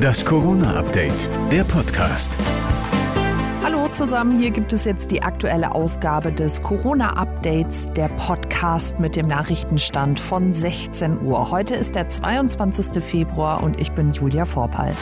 Das Corona-Update, der Podcast. Hallo zusammen, hier gibt es jetzt die aktuelle Ausgabe des Corona-Updates, der Podcast mit dem Nachrichtenstand von 16 Uhr. Heute ist der 22. Februar und ich bin Julia Vorpal.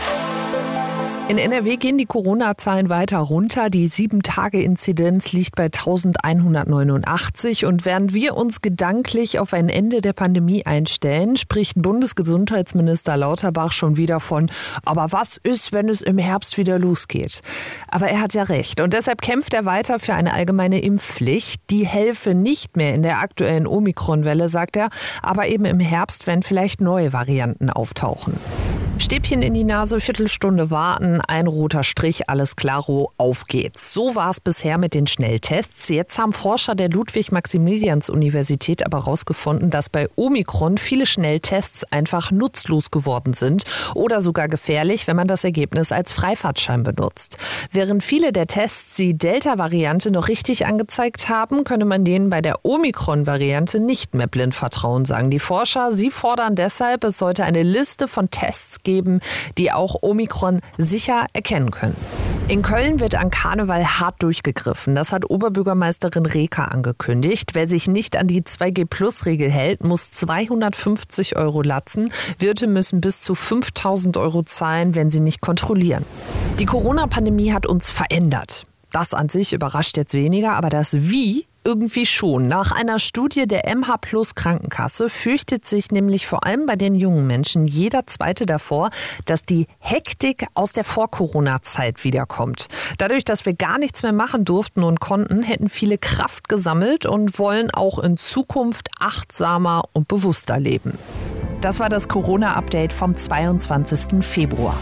In NRW gehen die Corona-Zahlen weiter runter. Die 7-Tage-Inzidenz liegt bei 1189. Und während wir uns gedanklich auf ein Ende der Pandemie einstellen, spricht Bundesgesundheitsminister Lauterbach schon wieder von, aber was ist, wenn es im Herbst wieder losgeht? Aber er hat ja recht. Und deshalb kämpft er weiter für eine allgemeine Impfpflicht. Die helfe nicht mehr in der aktuellen Omikron-Welle, sagt er, aber eben im Herbst, wenn vielleicht neue Varianten auftauchen. Stäbchen in die Nase, Viertelstunde warten, ein roter Strich, alles klaro, auf geht's. So war es bisher mit den Schnelltests. Jetzt haben Forscher der Ludwig-Maximilians-Universität aber herausgefunden, dass bei Omikron viele Schnelltests einfach nutzlos geworden sind oder sogar gefährlich, wenn man das Ergebnis als Freifahrtschein benutzt. Während viele der Tests die Delta-Variante noch richtig angezeigt haben, könne man denen bei der Omikron-Variante nicht mehr blind vertrauen, sagen die Forscher. Sie fordern deshalb, es sollte eine Liste von Tests geben, geben, die auch Omikron sicher erkennen können. In Köln wird an Karneval hart durchgegriffen. Das hat Oberbürgermeisterin Reker angekündigt. Wer sich nicht an die 2G-Plus-Regel hält, muss 250 Euro latzen. Wirte müssen bis zu 5000 Euro zahlen, wenn sie nicht kontrollieren. Die Corona-Pandemie hat uns verändert. Das an sich überrascht jetzt weniger, aber das Wie irgendwie schon. Nach einer Studie der MH Plus Krankenkasse fürchtet sich nämlich vor allem bei den jungen Menschen jeder zweite davor, dass die Hektik aus der Vor-Corona-Zeit wiederkommt. Dadurch, dass wir gar nichts mehr machen durften und konnten, hätten viele Kraft gesammelt und wollen auch in Zukunft achtsamer und bewusster leben. Das war das Corona-Update vom 22. Februar.